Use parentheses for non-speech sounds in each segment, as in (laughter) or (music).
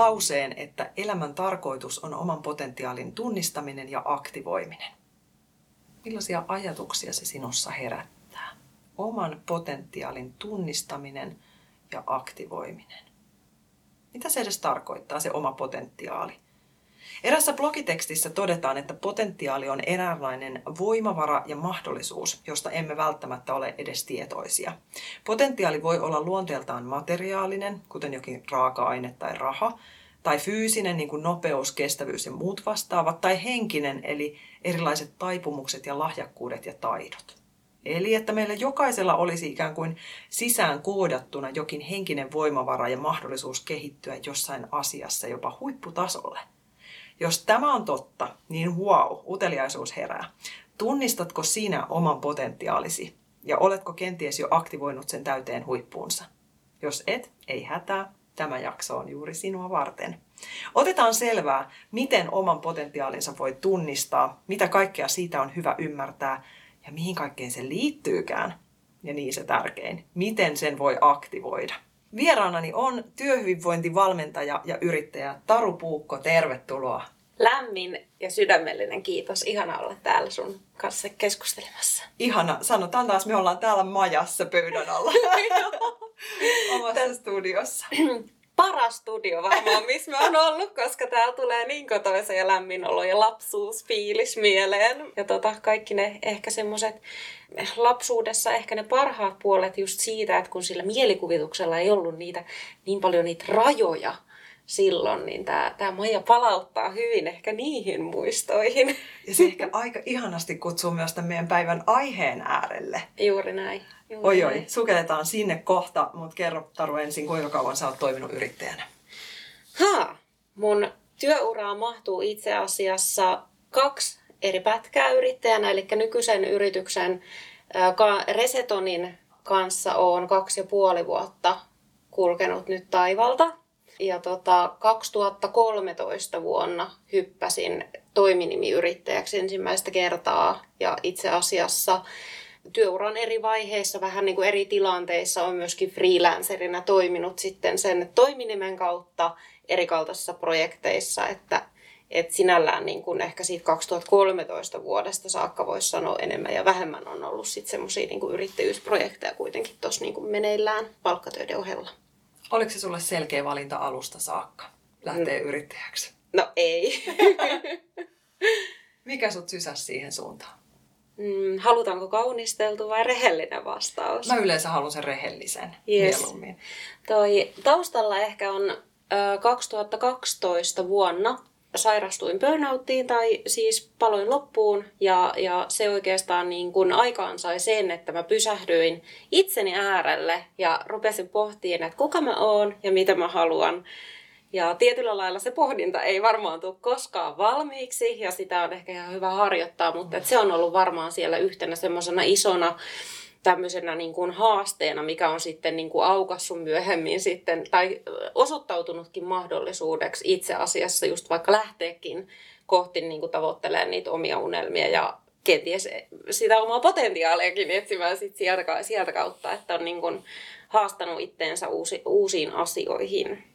Lauseen, että elämän tarkoitus on oman potentiaalin tunnistaminen ja aktivoiminen? Millaisia ajatuksia se sinussa herättää? Oman potentiaalin tunnistaminen ja aktivoiminen. Mitä se edes tarkoittaa, se oma potentiaali? Erässä blogitekstissä todetaan, että potentiaali on eräänlainen voimavara ja mahdollisuus, josta emme välttämättä ole edes tietoisia. Potentiaali voi olla luonteeltaan materiaalinen, kuten jokin raaka-aine tai raha, tai fyysinen, niin kuin nopeus, kestävyys ja muut vastaavat, tai henkinen, eli erilaiset taipumukset ja lahjakkuudet ja taidot. Eli että meillä jokaisella olisi ikään kuin sisään koodattuna jokin henkinen voimavara ja mahdollisuus kehittyä jossain asiassa jopa huipputasolle. Jos tämä on totta, niin wow, uteliaisuus herää. Tunnistatko sinä oman potentiaalisi ja oletko kenties jo aktivoinut sen täyteen huippuunsa? Jos et, ei hätää, tämä jakso on juuri sinua varten. Otetaan selvää, miten oman potentiaalinsa voi tunnistaa, mitä kaikkea siitä on hyvä ymmärtää ja mihin kaikkeen se liittyykään. Ja niin se tärkein, miten sen voi aktivoida. Vieraanani on työhyvinvointivalmentaja ja yrittäjä Taru Puukko. Tervetuloa. Lämmin ja sydämellinen kiitos. Ihana olla täällä sun kanssa keskustelemassa. Ihana. Sanotaan taas, me ollaan täällä majassa pöydän alla. (laughs) Omassa studiossa. (clears throat) paras studio varmaan, missä mä oon ollut, koska täällä tulee niin kotoisa ja lämmin olo ja lapsuusfiilis mieleen. Ja tota, kaikki ne ehkä semmoset lapsuudessa ehkä ne parhaat puolet just siitä, että kun sillä mielikuvituksella ei ollut niitä niin paljon niitä rajoja, silloin, niin tämä, tämä Maija palauttaa hyvin ehkä niihin muistoihin. Ja se ehkä aika ihanasti kutsuu myös tämän meidän päivän aiheen äärelle. Juuri näin. Juuri oi oi, sukelletaan sinne kohta, mutta kerro Taru ensin, kuinka kauan sä oot toiminut yrittäjänä? Ha, mun työuraa mahtuu itse asiassa kaksi eri pätkää yrittäjänä, eli nykyisen yrityksen Resetonin kanssa on kaksi ja puoli vuotta kulkenut nyt taivalta. Ja tota, 2013 vuonna hyppäsin toiminimiyrittäjäksi ensimmäistä kertaa ja itse asiassa työuran eri vaiheissa, vähän niin kuin eri tilanteissa on myöskin freelancerina toiminut sitten sen toiminimen kautta eri kaltaisissa projekteissa, että et sinällään niin kuin ehkä siitä 2013 vuodesta saakka voisi sanoa enemmän ja vähemmän on ollut sitten semmoisia niin yrittäjyysprojekteja kuitenkin tuossa niin meneillään palkkatöiden ohella. Oliko se sulle selkeä valinta alusta saakka lähteä mm. yrittäjäksi? No ei. (laughs) Mikä sut sysäsi siihen suuntaan? Mm, halutaanko kaunisteltu vai rehellinen vastaus? Mä yleensä haluan sen rehellisen yes. mieluummin. Toi, taustalla ehkä on ö, 2012 vuonna sairastuin burnouttiin tai siis paloin loppuun ja, ja se oikeastaan niin kuin aikaan sai sen, että mä pysähdyin itseni äärelle ja rupesin pohtimaan, että kuka mä oon ja mitä mä haluan. Ja tietyllä lailla se pohdinta ei varmaan tule koskaan valmiiksi ja sitä on ehkä ihan hyvä harjoittaa, mutta se on ollut varmaan siellä yhtenä semmoisena isona tämmöisenä niin kuin haasteena, mikä on sitten niin kuin aukassut myöhemmin sitten, tai osoittautunutkin mahdollisuudeksi itse asiassa just vaikka lähteekin kohti niin kuin tavoittelee niitä omia unelmia ja kenties sitä omaa potentiaaliakin etsimään sit sieltä, sieltä kautta, että on niin kuin haastanut itteensä uusi, uusiin asioihin.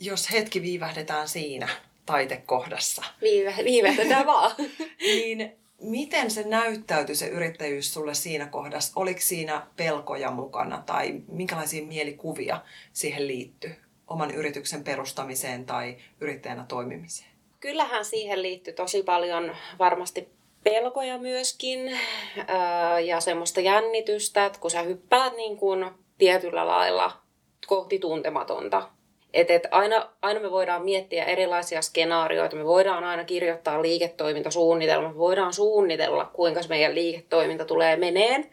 Jos hetki viivähdetään siinä taitekohdassa. Viivä, viivähdetään vaan. (laughs) niin miten se näyttäytyi se yrittäjyys sulle siinä kohdassa? Oliko siinä pelkoja mukana tai minkälaisia mielikuvia siihen liittyy oman yrityksen perustamiseen tai yrittäjänä toimimiseen? Kyllähän siihen liittyy tosi paljon varmasti pelkoja myöskin ja semmoista jännitystä, että kun sä hyppäät niin kuin tietyllä lailla kohti tuntematonta, et, et aina, aina me voidaan miettiä erilaisia skenaarioita, me voidaan aina kirjoittaa liiketoimintasuunnitelma, me voidaan suunnitella, kuinka meidän liiketoiminta tulee meneen.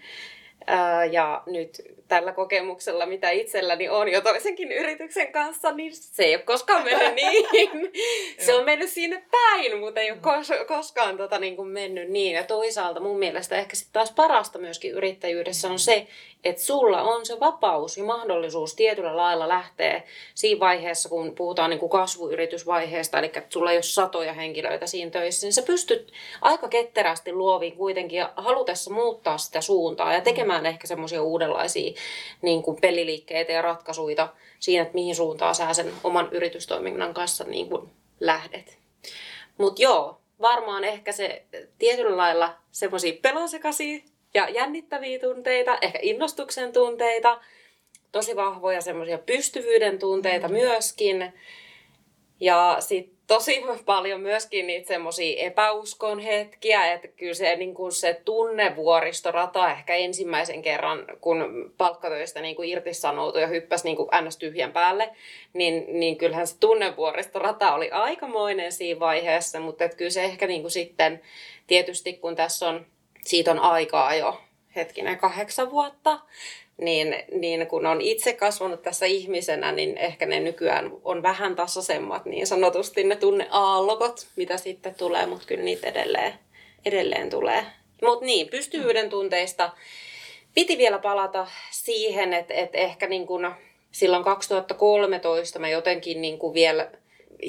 ja nyt tällä kokemuksella, mitä itselläni on jo toisenkin yrityksen kanssa, niin se ei ole koskaan mennyt (laughs) niin. se on mennyt sinne päin, mutta ei ole kos- koskaan tota, niin kuin mennyt niin. Ja toisaalta mun mielestä ehkä sitten taas parasta myöskin yrittäjyydessä on se, että sulla on se vapaus ja mahdollisuus tietyllä lailla lähteä siinä vaiheessa, kun puhutaan niin kuin kasvuyritysvaiheesta, eli että sulla ei ole satoja henkilöitä siinä töissä, niin sä pystyt aika ketterästi luoviin kuitenkin ja halutessa muuttaa sitä suuntaa ja tekemään mm. ehkä semmoisia uudenlaisia niin kuin peliliikkeitä ja ratkaisuja siinä, että mihin suuntaan sä sen oman yritystoiminnan kanssa niin kuin lähdet. Mutta joo, varmaan ehkä se tietyllä lailla semmoisia pelosekaisia ja jännittäviä tunteita, ehkä innostuksen tunteita, tosi vahvoja semmoisia pystyvyyden tunteita mm. myöskin. Ja sitten tosi (laughs) paljon myöskin niitä semmoisia epäuskon hetkiä, että kyllä se, niin kuin se tunnevuoristorata ehkä ensimmäisen kerran, kun palkkatöistä niin kuin irtisanoutui ja hyppäsi niin kuin ns. tyhjän päälle, niin, niin kyllähän se tunnevuoristorata oli aikamoinen siinä vaiheessa, mutta että kyllä se ehkä niin kuin sitten tietysti kun tässä on, siitä on aikaa jo hetkinen kahdeksan vuotta, niin, niin kun on itse kasvanut tässä ihmisenä, niin ehkä ne nykyään on vähän tasaisemmat niin sanotusti ne tunneaallokot, mitä sitten tulee, mutta kyllä niitä edelleen, edelleen tulee. Mutta niin, pystyvyyden tunteista piti vielä palata siihen, että, että ehkä niin kun silloin 2013 mä jotenkin niin kuin vielä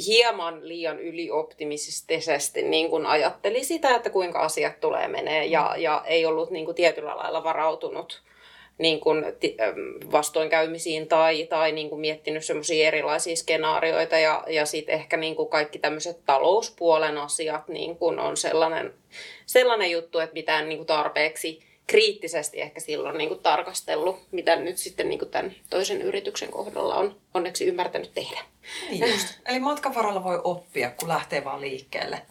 hieman liian ylioptimistisesti niin kuin ajattelin sitä, että kuinka asiat tulee menee ja, ja ei ollut niin kuin tietyllä lailla varautunut niin kuin vastoinkäymisiin tai, tai niin kuin miettinyt semmoisia erilaisia skenaarioita ja, ja sitten ehkä niin kuin kaikki tämmöiset talouspuolen asiat niin kuin on sellainen, sellainen juttu, että mitään niin kuin tarpeeksi kriittisesti ehkä silloin niin kuin tarkastellut, mitä nyt sitten niin kuin tämän toisen yrityksen kohdalla on onneksi ymmärtänyt tehdä. Niin just. Eli matkan varrella voi oppia, kun lähtee vaan liikkeelle.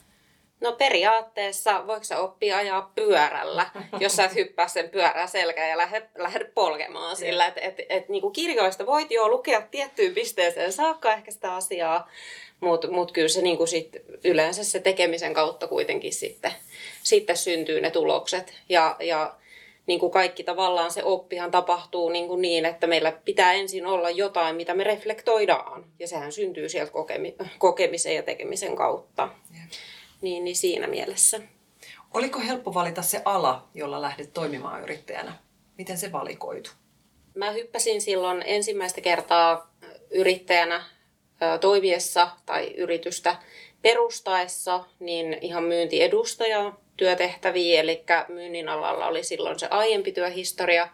No periaatteessa voiko sä oppia ajaa pyörällä, (laughs) jos sä et hyppää sen pyörää selkään ja lähde, lähde polkemaan sillä. Että et, et, niin kirjoista voit jo lukea tiettyyn pisteeseen saakka ehkä sitä asiaa, mutta mut kyllä se niin sit, yleensä se tekemisen kautta kuitenkin sitten, sitten syntyy ne tulokset. Ja, ja niin kuin kaikki tavallaan se oppihan tapahtuu niin, kuin niin, että meillä pitää ensin olla jotain, mitä me reflektoidaan. Ja sehän syntyy sieltä kokemi- kokemisen ja tekemisen kautta. Niin, niin siinä mielessä. Oliko helppo valita se ala, jolla lähdet toimimaan yrittäjänä? Miten se valikoitu? Mä hyppäsin silloin ensimmäistä kertaa yrittäjänä toimiessa tai yritystä perustaessa niin ihan myyntiedustaja työtehtäviä, eli myynnin alalla oli silloin se aiempi työhistoria,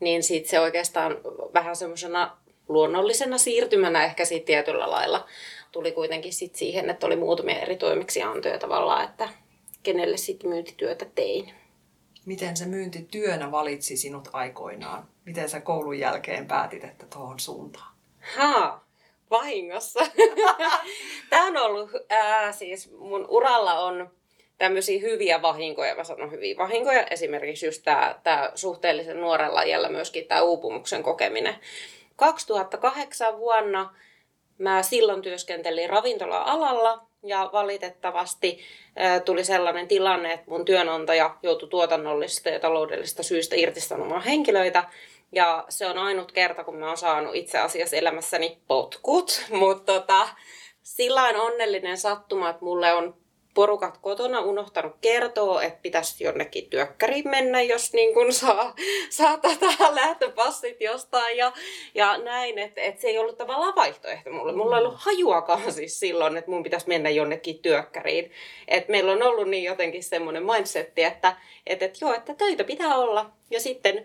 niin sitten se oikeastaan vähän semmoisena luonnollisena siirtymänä ehkä siitä tietyllä lailla tuli kuitenkin sit siihen, että oli muutamia eri toimeksiantoja tavallaan, että kenelle sitten myyntityötä tein. Miten se myyntityönä valitsi sinut aikoinaan? Miten sä koulun jälkeen päätit, että tuohon suuntaan? Haa, vahingossa. (laughs) Tämä on ollut, ää, siis mun uralla on tämmöisiä hyviä vahinkoja, mä sanon hyviä vahinkoja, esimerkiksi just tämä, tämä suhteellisen nuorella iällä myöskin tämä uupumuksen kokeminen. 2008 vuonna Mä silloin työskentelin ravintola-alalla ja valitettavasti tuli sellainen tilanne, että mun työnantaja joutui tuotannollisista ja taloudellisista syistä irtisanomaan henkilöitä. Ja se on ainut kerta, kun mä oon saanut itse asiassa elämässäni potkut. (laughs) Mutta tota, sillä on onnellinen sattuma, että mulle on porukat kotona unohtanut kertoa, että pitäisi jonnekin työkkäriin mennä, jos niin kun saa, saa tätä lähtöpassit jostain ja, ja näin, että, että se ei ollut tavallaan vaihtoehto mulle. Mulla ei ollut hajuakaan siis silloin, että mun pitäisi mennä jonnekin työkkäriin. Et meillä on ollut niin jotenkin semmoinen mindsetti, että, että, että joo, että töitä pitää olla ja sitten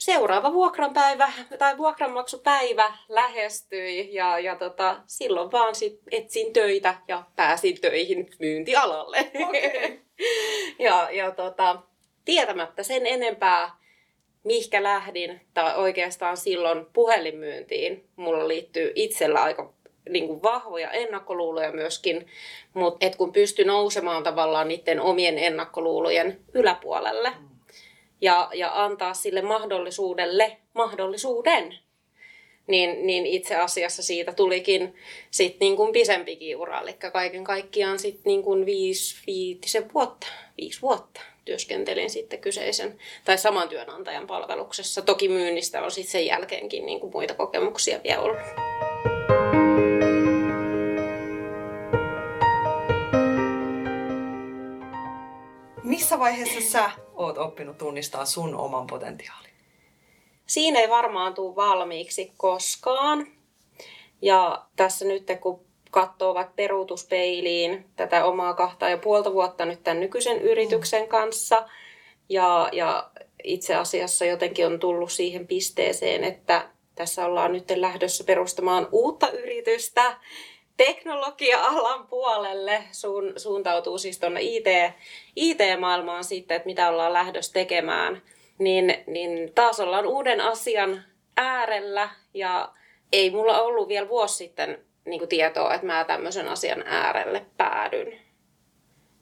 seuraava vuokranpäivä tai vuokranmaksupäivä lähestyi ja, ja tota, silloin vaan sit etsin töitä ja pääsin töihin myyntialalle. Okay. (laughs) ja ja tota, tietämättä sen enempää, mihkä lähdin, tai oikeastaan silloin puhelinmyyntiin, mulla liittyy itsellä aika niin kuin vahvoja ennakkoluuloja myöskin, mutta et kun pysty nousemaan tavallaan niiden omien ennakkoluulojen yläpuolelle, mm ja, ja antaa sille mahdollisuudelle mahdollisuuden, niin, niin itse asiassa siitä tulikin sit niin kuin pisempikin ura. Eli kaiken kaikkiaan sit niin kuin viisi, viitisen vuotta, viisi vuotta. työskentelin sitten kyseisen tai saman työnantajan palveluksessa. Toki myynnistä on sitten sen jälkeenkin niin kuin muita kokemuksia vielä ollut. Missä vaiheessa sä oot oppinut tunnistaa sun oman potentiaalin? Siinä ei varmaan tule valmiiksi koskaan. Ja tässä nyt kun katsoo vaikka peruutuspeiliin tätä omaa kahta ja puolta vuotta nyt tämän nykyisen yrityksen kanssa. Ja, ja itse asiassa jotenkin on tullut siihen pisteeseen, että tässä ollaan nyt lähdössä perustamaan uutta yritystä teknologia-alan puolelle. Suun, suuntautuu siis tuonne IT, IT-maailmaan sitten, että mitä ollaan lähdössä tekemään. Niin, niin taas ollaan uuden asian äärellä ja ei mulla ollut vielä vuosi sitten niin kuin tietoa, että mä tämmöisen asian äärelle päädyn.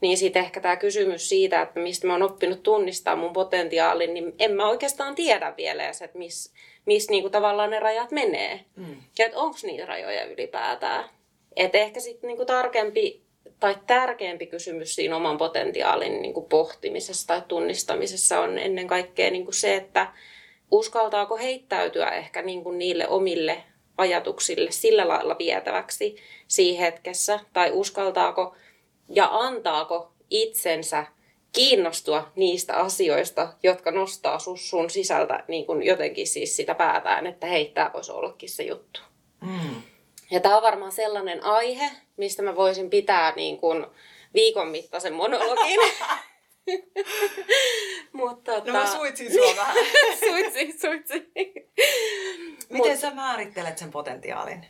Niin sitten ehkä tämä kysymys siitä, että mistä mä oon oppinut tunnistaa mun potentiaalin, niin en mä oikeastaan tiedä vielä edes, että missä mis niinku tavallaan ne rajat menee. Mm. Ja että onko niitä rajoja ylipäätään. Että ehkä sitten niinku tarkempi tai tärkeämpi kysymys siinä oman potentiaalin niinku pohtimisessa tai tunnistamisessa on ennen kaikkea niinku se, että uskaltaako heittäytyä ehkä niinku niille omille ajatuksille sillä lailla vietäväksi siinä hetkessä, tai uskaltaako ja antaako itsensä kiinnostua niistä asioista, jotka nostaa sus, sun sisältä niin kuin jotenkin siis sitä päätään, että hei, tämä voisi ollakin se juttu. Mm. Ja tämä on varmaan sellainen aihe, mistä mä voisin pitää niin kuin viikon mittaisen monologin. (laughs) Mutta, no mä tota- suitsin sua vähän. (laughs) suitsin, suitsin. Miten Mut... sä määrittelet sen potentiaalin?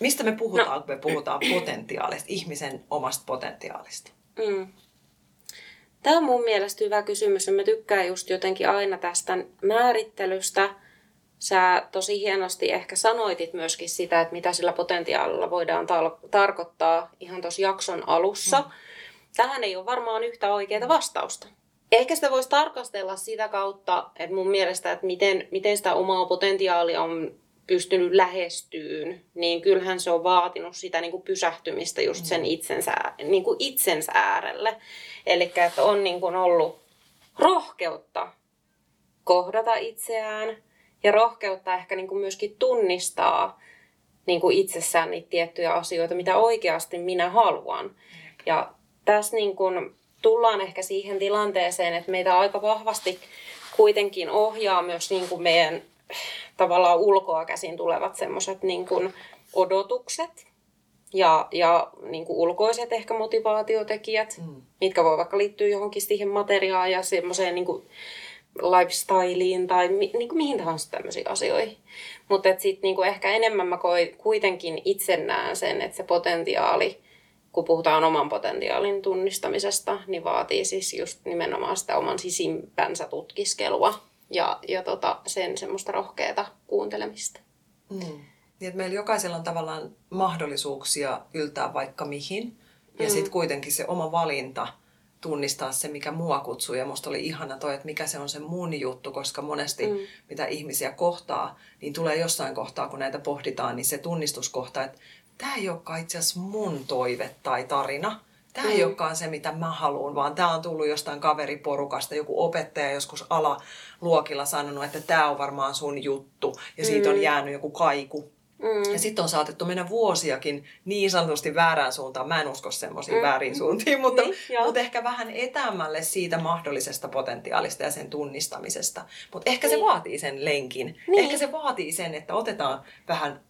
Mistä me puhutaan, no. kun me puhutaan potentiaalista, ihmisen omasta potentiaalista? Mm. Tämä on mun mielestä hyvä kysymys ja mä tykkään just jotenkin aina tästä määrittelystä. Sä tosi hienosti ehkä sanoitit myöskin sitä, että mitä sillä potentiaalilla voidaan tar- tarkoittaa ihan tuossa jakson alussa. Mm. Tähän ei ole varmaan yhtä oikeaa vastausta. Ehkä sitä voisi tarkastella sitä kautta, että mun mielestä, että miten, miten sitä omaa potentiaalia on pystynyt lähestyyn, niin kyllähän se on vaatinut sitä niin kuin pysähtymistä just sen mm. itsensä, niin kuin itsensä äärelle. Eli että on niin kuin ollut rohkeutta kohdata itseään ja rohkeutta ehkä niin kuin myöskin tunnistaa niin kuin itsessään niitä tiettyjä asioita, mitä oikeasti minä haluan. Ja tässä niin kuin tullaan ehkä siihen tilanteeseen, että meitä aika vahvasti kuitenkin ohjaa myös niin kuin meidän tavallaan ulkoa käsin tulevat semmoiset niin kuin odotukset ja, ja niin kuin ulkoiset ehkä motivaatiotekijät, mm. mitkä voi vaikka liittyä johonkin siihen materiaan ja semmoiseen niin kuin lifestyleiin tai mi, niin kuin mihin tahansa tämmöisiin asioihin. Mutta sitten niin ehkä enemmän mä kuitenkin itse näen sen, että se potentiaali – kun puhutaan oman potentiaalin tunnistamisesta, niin vaatii siis just nimenomaan sitä oman sisimpänsä tutkiskelua ja, ja tota, sen semmoista rohkeata kuuntelemista. Mm. Niin, että meillä jokaisella on tavallaan mahdollisuuksia yltää vaikka mihin. Ja mm. sitten kuitenkin se oma valinta tunnistaa se, mikä mua kutsuu. Ja musta oli ihana toi, että mikä se on se mun juttu, koska monesti mm. mitä ihmisiä kohtaa, niin tulee jossain kohtaa, kun näitä pohditaan, niin se tunnistuskohta, että tämä ei olekaan itse asiassa mun toive tai tarina. Tämä mm. ei olekaan se, mitä mä haluan, vaan tämä on tullut jostain kaveriporukasta. Joku opettaja joskus alaluokilla sanonut, että tämä on varmaan sun juttu. Ja siitä mm. on jäänyt joku kaiku. Mm. Ja sitten on saatettu mennä vuosiakin niin sanotusti väärään suuntaan. Mä en usko semmoisiin mm. väärin suuntiin, mutta, niin, mutta ehkä vähän etämälle siitä mahdollisesta potentiaalista ja sen tunnistamisesta. Mutta ehkä niin. se vaatii sen lenkin. Niin. Ehkä se vaatii sen, että otetaan vähän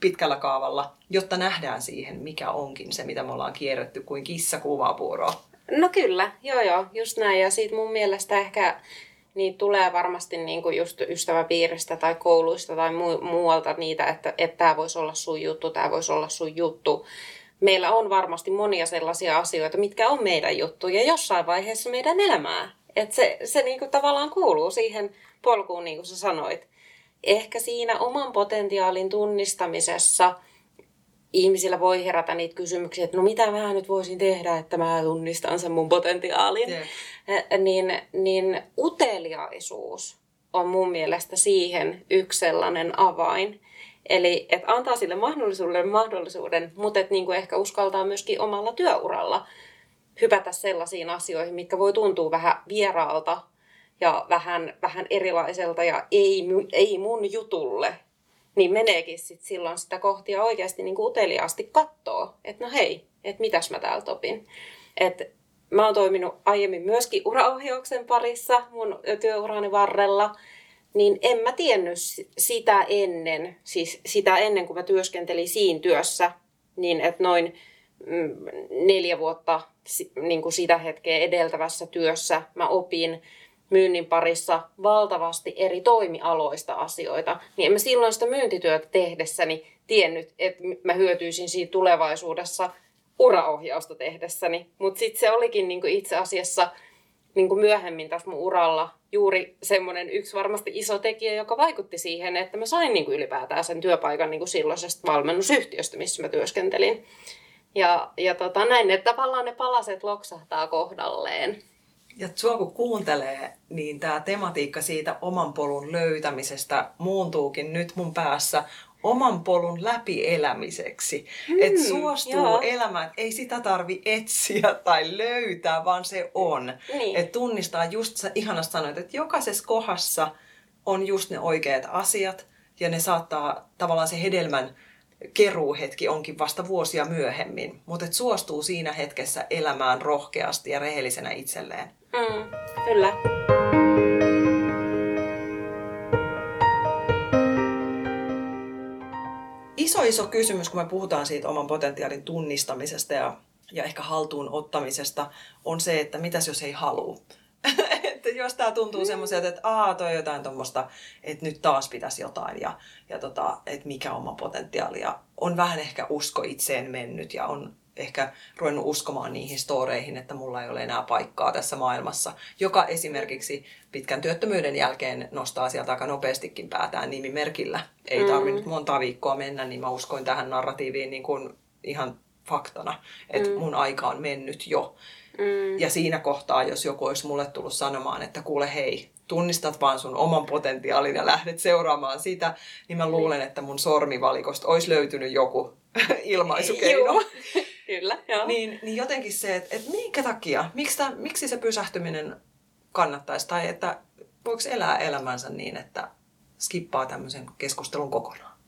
pitkällä kaavalla, jotta nähdään siihen, mikä onkin se, mitä me ollaan kierretty kuin kissa kuvapuuroa. No kyllä, joo joo, just näin. Ja siitä mun mielestä ehkä niin tulee varmasti niin kuin just ystäväpiiristä tai kouluista tai mu- muualta niitä, että, että tämä voisi olla sun juttu, tämä voisi olla sun juttu. Meillä on varmasti monia sellaisia asioita, mitkä on meidän juttu ja jossain vaiheessa meidän elämää. Että se, se niin kuin tavallaan kuuluu siihen polkuun, niin kuin sä sanoit ehkä siinä oman potentiaalin tunnistamisessa ihmisillä voi herätä niitä kysymyksiä, että no mitä mä nyt voisin tehdä, että mä tunnistan sen mun potentiaalin. Yeah. Niin, niin uteliaisuus on mun mielestä siihen yksi sellainen avain. Eli että antaa sille mahdollisuuden mahdollisuuden, mutta että niin kuin ehkä uskaltaa myöskin omalla työuralla hypätä sellaisiin asioihin, mitkä voi tuntua vähän vieraalta ja vähän, vähän erilaiselta ja ei, ei mun jutulle, niin meneekin sit silloin sitä kohtia oikeasti niin uteliaasti kattoo, että no hei, että mitäs mä täältä opin. Et mä oon toiminut aiemmin myöskin uraohjauksen parissa mun työurani varrella, niin en mä tiennyt sitä ennen, siis sitä ennen kuin mä työskentelin siinä työssä, niin että noin mm, neljä vuotta niin kuin sitä hetkeä edeltävässä työssä mä opin myynnin parissa valtavasti eri toimialoista asioita, niin en mä silloin sitä myyntityötä tehdessäni tiennyt, että mä hyötyisin siitä tulevaisuudessa uraohjausta tehdessäni. Mutta sitten se olikin niinku itse asiassa niinku myöhemmin tässä mun uralla juuri semmoinen yksi varmasti iso tekijä, joka vaikutti siihen, että mä sain niinku ylipäätään sen työpaikan niinku silloisesta valmennusyhtiöstä, missä mä työskentelin. Ja, ja tota, näin, että tavallaan ne palaset loksahtaa kohdalleen. Ja sua kun kuuntelee, niin tämä tematiikka siitä oman polun löytämisestä muuntuukin nyt mun päässä oman polun läpielämiseksi. Mm, että suostuu joo. elämään, että ei sitä tarvi etsiä tai löytää, vaan se on. Niin. Että tunnistaa just, sä ihanasti sanoit, että jokaisessa kohdassa on just ne oikeat asiat ja ne saattaa tavallaan se hedelmän keruuhetki onkin vasta vuosia myöhemmin, mutta et suostuu siinä hetkessä elämään rohkeasti ja rehellisenä itselleen. Mm, kyllä. Iso iso kysymys, kun me puhutaan siitä oman potentiaalin tunnistamisesta ja, ja ehkä haltuun ottamisesta, on se, että mitäs jos ei halua. (laughs) että jos tämä tuntuu mm. semmoiselta, että aa, toi jotain tuommoista, että nyt taas pitäisi jotain ja, ja tota, että mikä oma potentiaali. Ja on vähän ehkä usko itseen mennyt ja on ehkä ruvennut uskomaan niihin storeihin, että mulla ei ole enää paikkaa tässä maailmassa, joka esimerkiksi pitkän työttömyyden jälkeen nostaa sieltä aika nopeastikin päätään nimimerkillä. Ei tarvinnut mm. monta viikkoa mennä, niin mä uskoin tähän narratiiviin niin kuin ihan faktana, että mm. mun aika on mennyt jo. Mm. Ja siinä kohtaa, jos joku olisi mulle tullut sanomaan, että kuule hei, tunnistat vaan sun oman potentiaalin ja lähdet seuraamaan sitä, niin mä luulen, että mun sormivalikosta olisi löytynyt joku (laughs) ilmaisukeino. Kyllä, joo. Niin, niin jotenkin se, että, että minkä takia, miksi, tämä, miksi se pysähtyminen kannattaisi, tai että voiko elää elämänsä niin, että skippaa tämmöisen keskustelun kokonaan,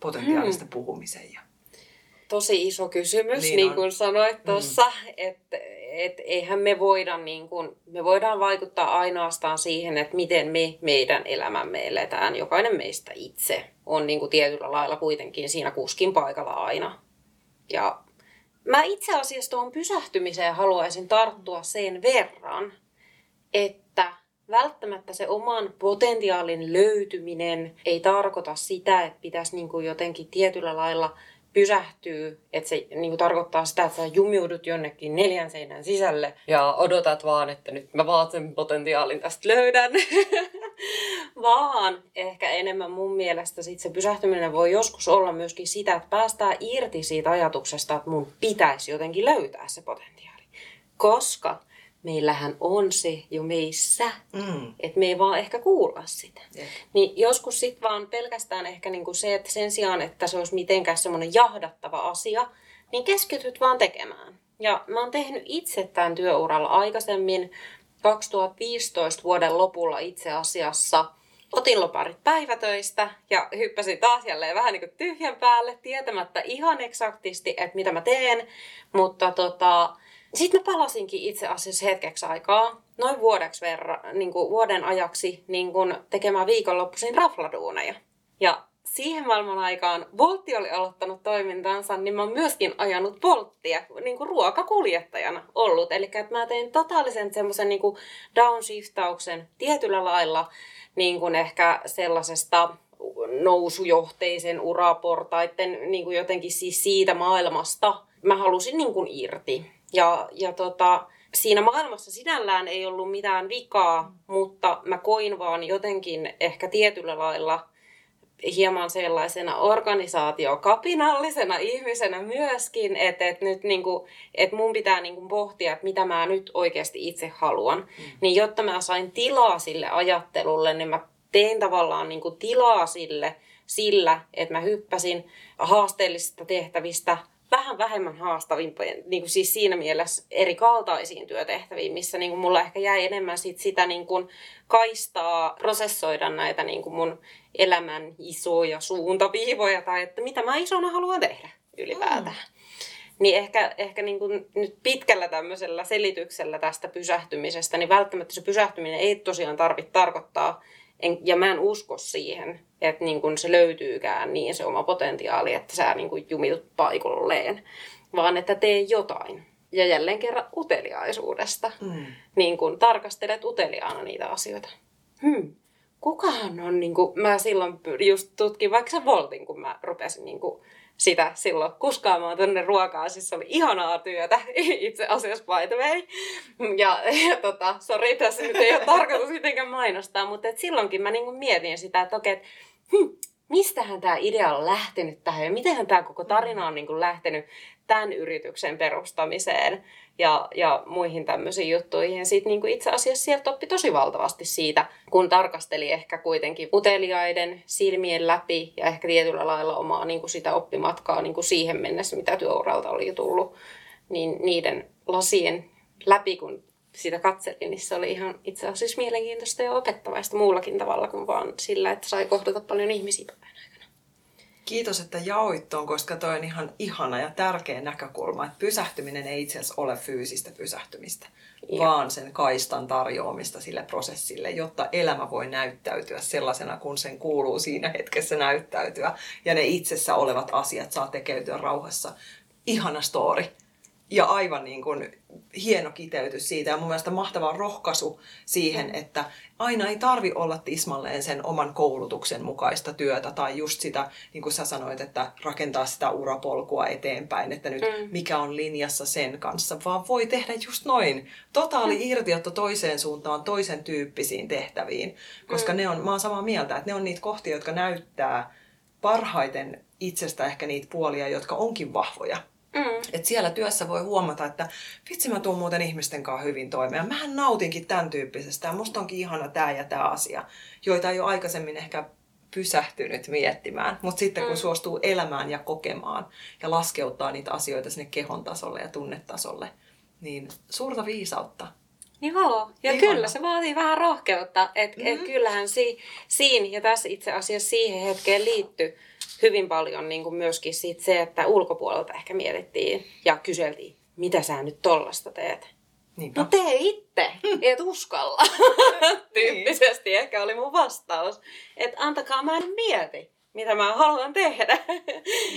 potentiaalista hmm. puhumisen ja tosi iso kysymys, niin, niin kuin sanoit tuossa, mm. että et eihän me voida, niin kuin, me voidaan vaikuttaa ainoastaan siihen, että miten me meidän elämämme eletään. Jokainen meistä itse on niin kuin tietyllä lailla kuitenkin siinä kuskin paikalla aina. Ja mä itse asiassa tuohon pysähtymiseen haluaisin tarttua sen verran, että välttämättä se oman potentiaalin löytyminen ei tarkoita sitä, että pitäisi niin kuin jotenkin tietyllä lailla pysähtyy, että se niin kuin tarkoittaa sitä, että sä jumiudut jonnekin neljän seinän sisälle ja odotat vaan, että nyt mä vaan sen potentiaalin tästä löydän. (laughs) vaan ehkä enemmän mun mielestä sit se pysähtyminen voi joskus olla myöskin sitä, että päästään irti siitä ajatuksesta, että mun pitäisi jotenkin löytää se potentiaali. Koska meillähän on se jo meissä, mm. että me ei vaan ehkä kuulla sitä. Yeah. Niin joskus sitten vaan pelkästään ehkä niinku se, että sen sijaan, että se olisi mitenkään semmoinen jahdattava asia, niin keskityt vaan tekemään. Ja mä oon tehnyt itse tämän työuralla aikaisemmin 2015 vuoden lopulla itse asiassa. Otin loparit päivätöistä ja hyppäsin taas jälleen vähän niin kuin tyhjän päälle, tietämättä ihan eksaktisti, että mitä mä teen. Mutta tota, sitten mä palasinkin itse asiassa hetkeksi aikaa, noin vuodeksi verran, niin kuin vuoden ajaksi niin kuin tekemään viikonloppuisin rafladuuneja. Ja siihen maailman aikaan Voltti oli aloittanut toimintansa, niin mä oon myöskin ajanut Volttia niin kuin ruokakuljettajana ollut. Eli että mä tein totaalisen semmoisen niin downshiftauksen tietyllä lailla niin kuin ehkä sellaisesta nousujohteisen uraportaiden niin kuin jotenkin siis siitä maailmasta. Mä halusin niin kuin irti. Ja, ja tota, siinä maailmassa sinällään ei ollut mitään vikaa, mutta mä koin vaan jotenkin ehkä tietyllä lailla hieman sellaisena organisaatiokapinallisena ihmisenä myöskin, että, että nyt niin kuin, että mun pitää niin kuin pohtia, että mitä mä nyt oikeasti itse haluan. Mm. Niin jotta mä sain tilaa sille ajattelulle, niin mä tein tavallaan niin kuin tilaa sille, sillä, että mä hyppäsin haasteellisista tehtävistä vähän vähemmän haastavimpia, niin kuin siis siinä mielessä eri kaltaisiin työtehtäviin, missä niin kuin mulla ehkä jäi enemmän sit sitä niin kuin kaistaa prosessoida näitä niin kuin mun elämän isoja suuntaviivoja tai että mitä mä isona haluan tehdä ylipäätään. Mm. Niin ehkä, ehkä niin kuin nyt pitkällä tämmöisellä selityksellä tästä pysähtymisestä, niin välttämättä se pysähtyminen ei tosiaan tarvitse tarkoittaa, en, ja mä en usko siihen, että niin kuin se löytyykään niin se oma potentiaali, että sä niin kuin jumitut paikalleen, vaan että tee jotain. Ja jälleen kerran uteliaisuudesta. Mm. Niin kuin tarkastelet uteliaana niitä asioita. Hmm. Kukahan on, niin kuin, mä silloin just tutkin vaikka se Voltin, kun mä rupesin niin kuin, sitä silloin kuskaamaan tänne ruokaa. Siis se oli ihanaa työtä (laughs) itse asiassa by the way. Ja, ja tota, sori, tässä nyt ei ole tarkoitus mitenkään mainostaa, mutta et silloinkin mä niinku mietin sitä, että okei, okay, hm, mistähän tämä idea on lähtenyt tähän ja mitenhän tämä koko tarina on niinku lähtenyt tämän yrityksen perustamiseen ja, ja muihin tämmöisiin juttuihin. Sitten niin itse asiassa sieltä oppi tosi valtavasti siitä, kun tarkasteli ehkä kuitenkin uteliaiden silmien läpi ja ehkä tietyllä lailla omaa niin kuin sitä oppimatkaa niin kuin siihen mennessä, mitä työuralta oli tullut, niin niiden lasien läpi, kun sitä katselin, niin se oli ihan itse asiassa mielenkiintoista ja opettavaista muullakin tavalla kuin vaan sillä, että sai kohdata paljon ihmisiä Kiitos, että jaoit tuon, koska toi on ihan ihana ja tärkeä näkökulma, että pysähtyminen ei itse asiassa ole fyysistä pysähtymistä, ja. vaan sen kaistan tarjoamista sille prosessille, jotta elämä voi näyttäytyä sellaisena, kun sen kuuluu siinä hetkessä näyttäytyä. Ja ne itsessä olevat asiat saa tekeytyä rauhassa. Ihana story ja aivan niin kuin hieno kiteytys siitä ja mun mielestä mahtava rohkaisu siihen, että aina ei tarvi olla tismalleen sen oman koulutuksen mukaista työtä tai just sitä, niin kuin sä sanoit, että rakentaa sitä urapolkua eteenpäin, että nyt mm. mikä on linjassa sen kanssa, vaan voi tehdä just noin. Totaali mm. irtiotto toiseen suuntaan, toisen tyyppisiin tehtäviin, koska mm. ne on, mä oon samaa mieltä, että ne on niitä kohtia, jotka näyttää parhaiten itsestä ehkä niitä puolia, jotka onkin vahvoja. Mm. Et siellä työssä voi huomata, että vitsi mä tuun muuten ihmisten kanssa hyvin toimeen. Mähän nautinkin tämän tyyppisestä ja musta onkin ihana tämä ja tämä asia, joita ei ole aikaisemmin ehkä pysähtynyt miettimään. Mutta sitten kun mm. suostuu elämään ja kokemaan ja laskeuttaa niitä asioita sinne kehon tasolle ja tunnetasolle, niin suurta viisautta. Joo, ja Ihana. kyllä se vaatii vähän rohkeutta. Että mm-hmm. et kyllähän si, siinä ja tässä itse asiassa siihen hetkeen liittyy hyvin paljon niin kuin myöskin sit se, että ulkopuolelta ehkä mietittiin ja kyseltiin, mitä sä nyt tollasta teet. Niinpä. No tee itse, et uskalla. (laughs) Tyyppisesti ehkä oli mun vastaus. Että antakaa mä en mieti, mitä mä haluan tehdä.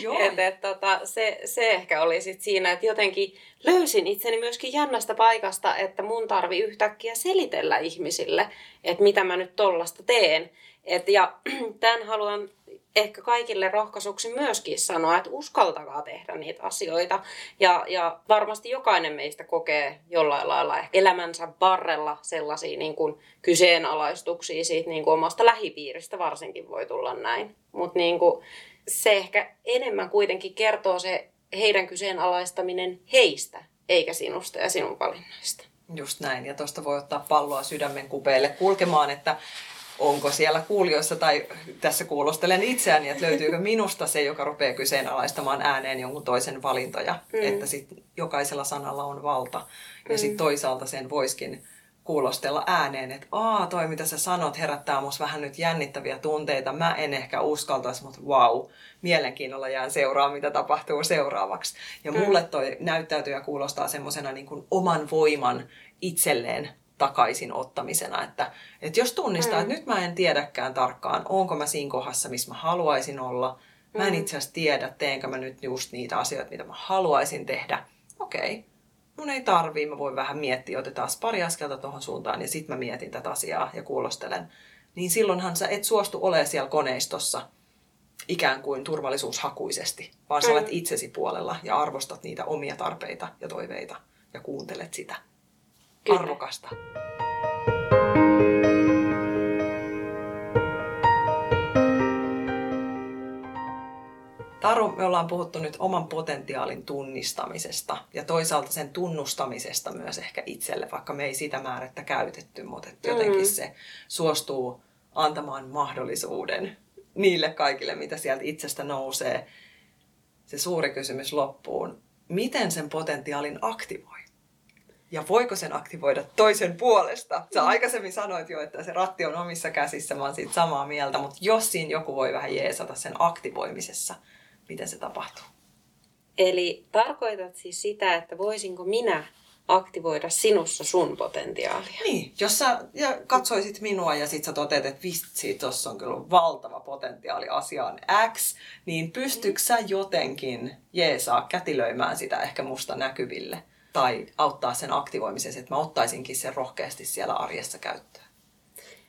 Joo. et, et, tota, se, se ehkä oli sit siinä, että jotenkin löysin itseni myöskin jännästä paikasta, että mun tarvi yhtäkkiä selitellä ihmisille, että mitä mä nyt tollasta teen. Et, ja (clears throat) tämän haluan ehkä kaikille rohkaisuksi myöskin sanoa, että uskaltakaa tehdä niitä asioita. Ja, ja varmasti jokainen meistä kokee jollain lailla elämänsä varrella sellaisia niin kuin kyseenalaistuksia siitä niin kuin omasta lähipiiristä varsinkin voi tulla näin. Mutta niin se ehkä enemmän kuitenkin kertoo se heidän kyseenalaistaminen heistä, eikä sinusta ja sinun valinnoista. Just näin, ja tuosta voi ottaa palloa sydämen kupeille kulkemaan, että onko siellä kuulijoissa tai tässä kuulostelen itseäni, että löytyykö minusta se, joka rupeaa kyseenalaistamaan ääneen jonkun toisen valintoja. Mm. Että sit jokaisella sanalla on valta. Ja mm. sitten toisaalta sen voiskin kuulostella ääneen, että aa, toi mitä sä sanot herättää musta vähän nyt jännittäviä tunteita. Mä en ehkä uskaltaisi, mutta wow, mielenkiinnolla jään seuraa, mitä tapahtuu seuraavaksi. Ja mm. mulle toi näyttäytyy ja kuulostaa semmoisena niin oman voiman itselleen takaisin ottamisena. Että, että jos tunnistaa, mm. että nyt mä en tiedäkään tarkkaan, onko mä siinä kohdassa, missä mä haluaisin olla. Mä en mm. itse asiassa tiedä, teenkö mä nyt just niitä asioita, mitä mä haluaisin tehdä. Okei, okay. mun ei tarvii, mä voin vähän miettiä, otetaan pari askelta tuohon suuntaan ja sitten mä mietin tätä asiaa ja kuulostelen. Niin silloinhan sä et suostu olemaan siellä koneistossa ikään kuin turvallisuushakuisesti, vaan sä mm. olet itsesi puolella ja arvostat niitä omia tarpeita ja toiveita ja kuuntelet sitä. Kyllä. arvokasta. Taru, me ollaan puhuttu nyt oman potentiaalin tunnistamisesta ja toisaalta sen tunnustamisesta myös ehkä itselle, vaikka me ei sitä määrättä käytetty, mutta että jotenkin mm. se suostuu antamaan mahdollisuuden niille kaikille, mitä sieltä itsestä nousee se suuri kysymys loppuun. Miten sen potentiaalin aktivoi? Ja voiko sen aktivoida toisen puolesta? Sä mm. aikaisemmin sanoit jo, että se ratti on omissa käsissä, mä oon siitä samaa mieltä, mutta jos siinä joku voi vähän jeesata sen aktivoimisessa, miten se tapahtuu? Eli tarkoitat siis sitä, että voisinko minä aktivoida sinussa sun potentiaalia. Niin, jos sä ja katsoisit minua ja sit sä toteat, että vitsi, tuossa on kyllä valtava potentiaali asiaan X, niin pystytkö sä jotenkin jeesaa kätilöimään sitä ehkä musta näkyville? Tai auttaa sen aktivoimisessa, että mä ottaisinkin sen rohkeasti siellä arjessa käyttöön?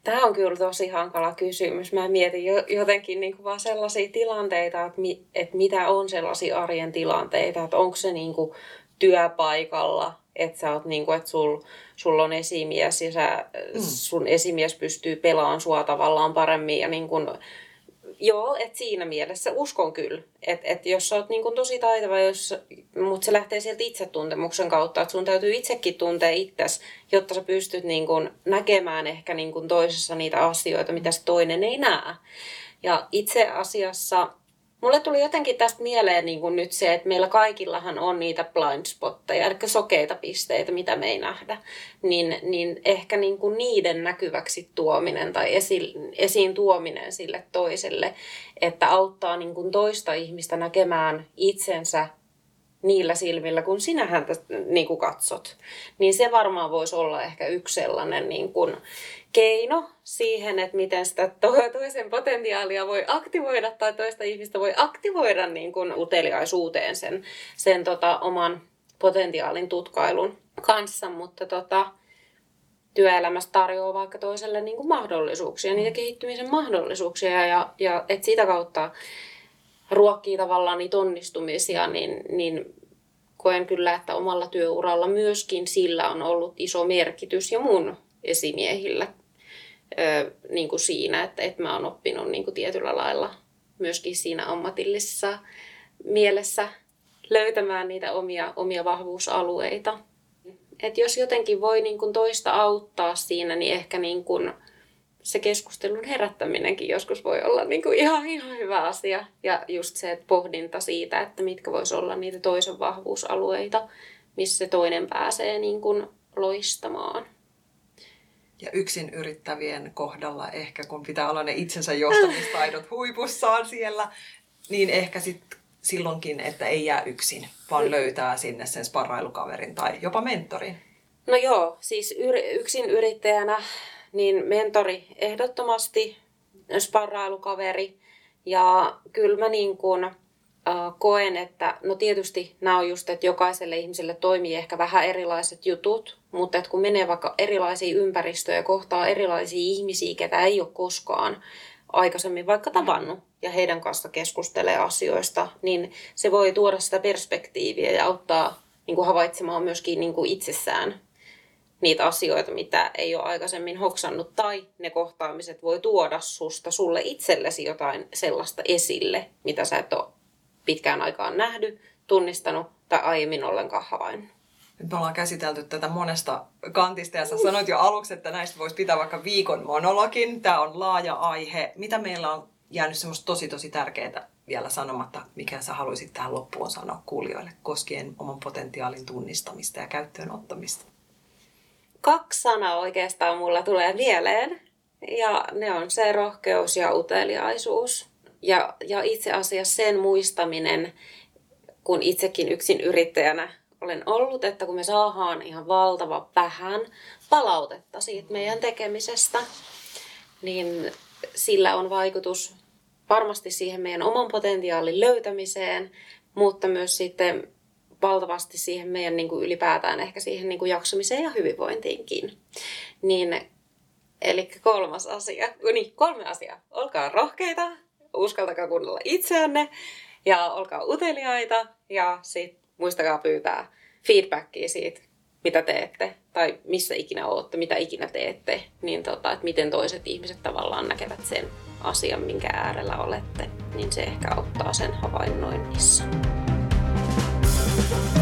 Tämä on kyllä tosi hankala kysymys. Mä mietin jotenkin niin kuin vaan sellaisia tilanteita, että, mi, että mitä on sellaisia arjen tilanteita, että onko se niin kuin työpaikalla, että sä oot niin kuin, että sul, sul on esimies ja sä, mm. sun esimies pystyy pelaamaan sua tavallaan paremmin ja niin kuin, Joo, että siinä mielessä uskon kyllä, että et jos sä oot niin kuin tosi taitava, jos, mutta se lähtee sieltä itsetuntemuksen kautta, että sun täytyy itsekin tuntea itsesi, jotta sä pystyt niin kuin näkemään ehkä niin kuin toisessa niitä asioita, mitä se toinen ei näe. Ja itse asiassa Mulle tuli jotenkin tästä mieleen niin kuin nyt se, että meillä kaikillahan on niitä blind spotteja, eli sokeita pisteitä, mitä me ei nähdä. Niin, niin ehkä niin kuin niiden näkyväksi tuominen tai esi, esiin tuominen sille toiselle, että auttaa niin kuin toista ihmistä näkemään itsensä niillä silmillä, kun sinä häntä niin kuin katsot. Niin se varmaan voisi olla ehkä yksi sellainen niin kuin keino siihen, että miten sitä toisen potentiaalia voi aktivoida tai toista ihmistä voi aktivoida niin kuin uteliaisuuteen sen, sen tota, oman potentiaalin tutkailun kanssa, mutta tota, työelämässä tarjoaa vaikka toiselle niin kuin mahdollisuuksia, niitä kehittymisen mahdollisuuksia ja, ja että sitä kautta ruokkii tavallaan niitä onnistumisia, niin, niin koen kyllä, että omalla työuralla myöskin sillä on ollut iso merkitys ja mun esimiehillä ö, niin kuin siinä, että, että mä oon oppinut niin kuin tietyllä lailla myöskin siinä ammatillisessa mielessä löytämään niitä omia, omia vahvuusalueita. Et jos jotenkin voi niin kuin toista auttaa siinä, niin ehkä niin kuin se keskustelun herättäminenkin joskus voi olla niin kuin ihan, ihan hyvä asia. Ja just se että pohdinta siitä, että mitkä voisi olla niitä toisen vahvuusalueita, missä se toinen pääsee niin kuin loistamaan. Ja yksin yrittävien kohdalla ehkä, kun pitää olla ne itsensä johtamistaidot (laughs) huipussaan siellä, niin ehkä sitten silloinkin, että ei jää yksin, vaan löytää sinne sen sparrailukaverin tai jopa mentorin. No joo, siis yr- yksin yrittäjänä niin mentori ehdottomasti, sparrailukaveri. Ja kyllä mä niin kuin, koen, että no tietysti nämä on just, että jokaiselle ihmiselle toimii ehkä vähän erilaiset jutut, mutta että kun menee vaikka erilaisiin ympäristöjä ja kohtaa erilaisia ihmisiä, ketä ei ole koskaan aikaisemmin vaikka tavannut ja heidän kanssa keskustelee asioista, niin se voi tuoda sitä perspektiiviä ja auttaa niin kuin havaitsemaan myöskin niin kuin itsessään niitä asioita, mitä ei ole aikaisemmin hoksannut, tai ne kohtaamiset voi tuoda susta sulle itsellesi jotain sellaista esille, mitä sä et ole pitkään aikaan nähnyt, tunnistanut tai aiemmin ollenkaan havainnut. Nyt me ollaan käsitelty tätä monesta kantista ja sä sanoit jo aluksi, että näistä voisi pitää vaikka viikon monologin. Tämä on laaja aihe. Mitä meillä on jäänyt semmoista tosi tosi tärkeää vielä sanomatta, mikä sä haluaisit tähän loppuun sanoa kuulijoille koskien oman potentiaalin tunnistamista ja käyttöön ottamista? Kaksi sanaa oikeastaan mulla tulee mieleen. Ja ne on se rohkeus ja uteliaisuus. Ja, ja itse asiassa sen muistaminen, kun itsekin yksin yrittäjänä olen ollut, että kun me saadaan ihan valtava vähän palautetta siitä meidän tekemisestä, niin sillä on vaikutus varmasti siihen meidän oman potentiaalin löytämiseen, mutta myös sitten valtavasti siihen meidän niin kuin ylipäätään ehkä siihen niin kuin jaksamiseen ja hyvinvointiinkin. Niin, eli kolmas asia, niin kolme asiaa. Olkaa rohkeita, uskaltakaa kuunnella itseänne ja olkaa uteliaita ja sit muistakaa pyytää feedbackia siitä, mitä teette tai missä ikinä olette, mitä ikinä teette, niin tota, että miten toiset ihmiset tavallaan näkevät sen asian, minkä äärellä olette, niin se ehkä auttaa sen havainnoinnissa. Bye.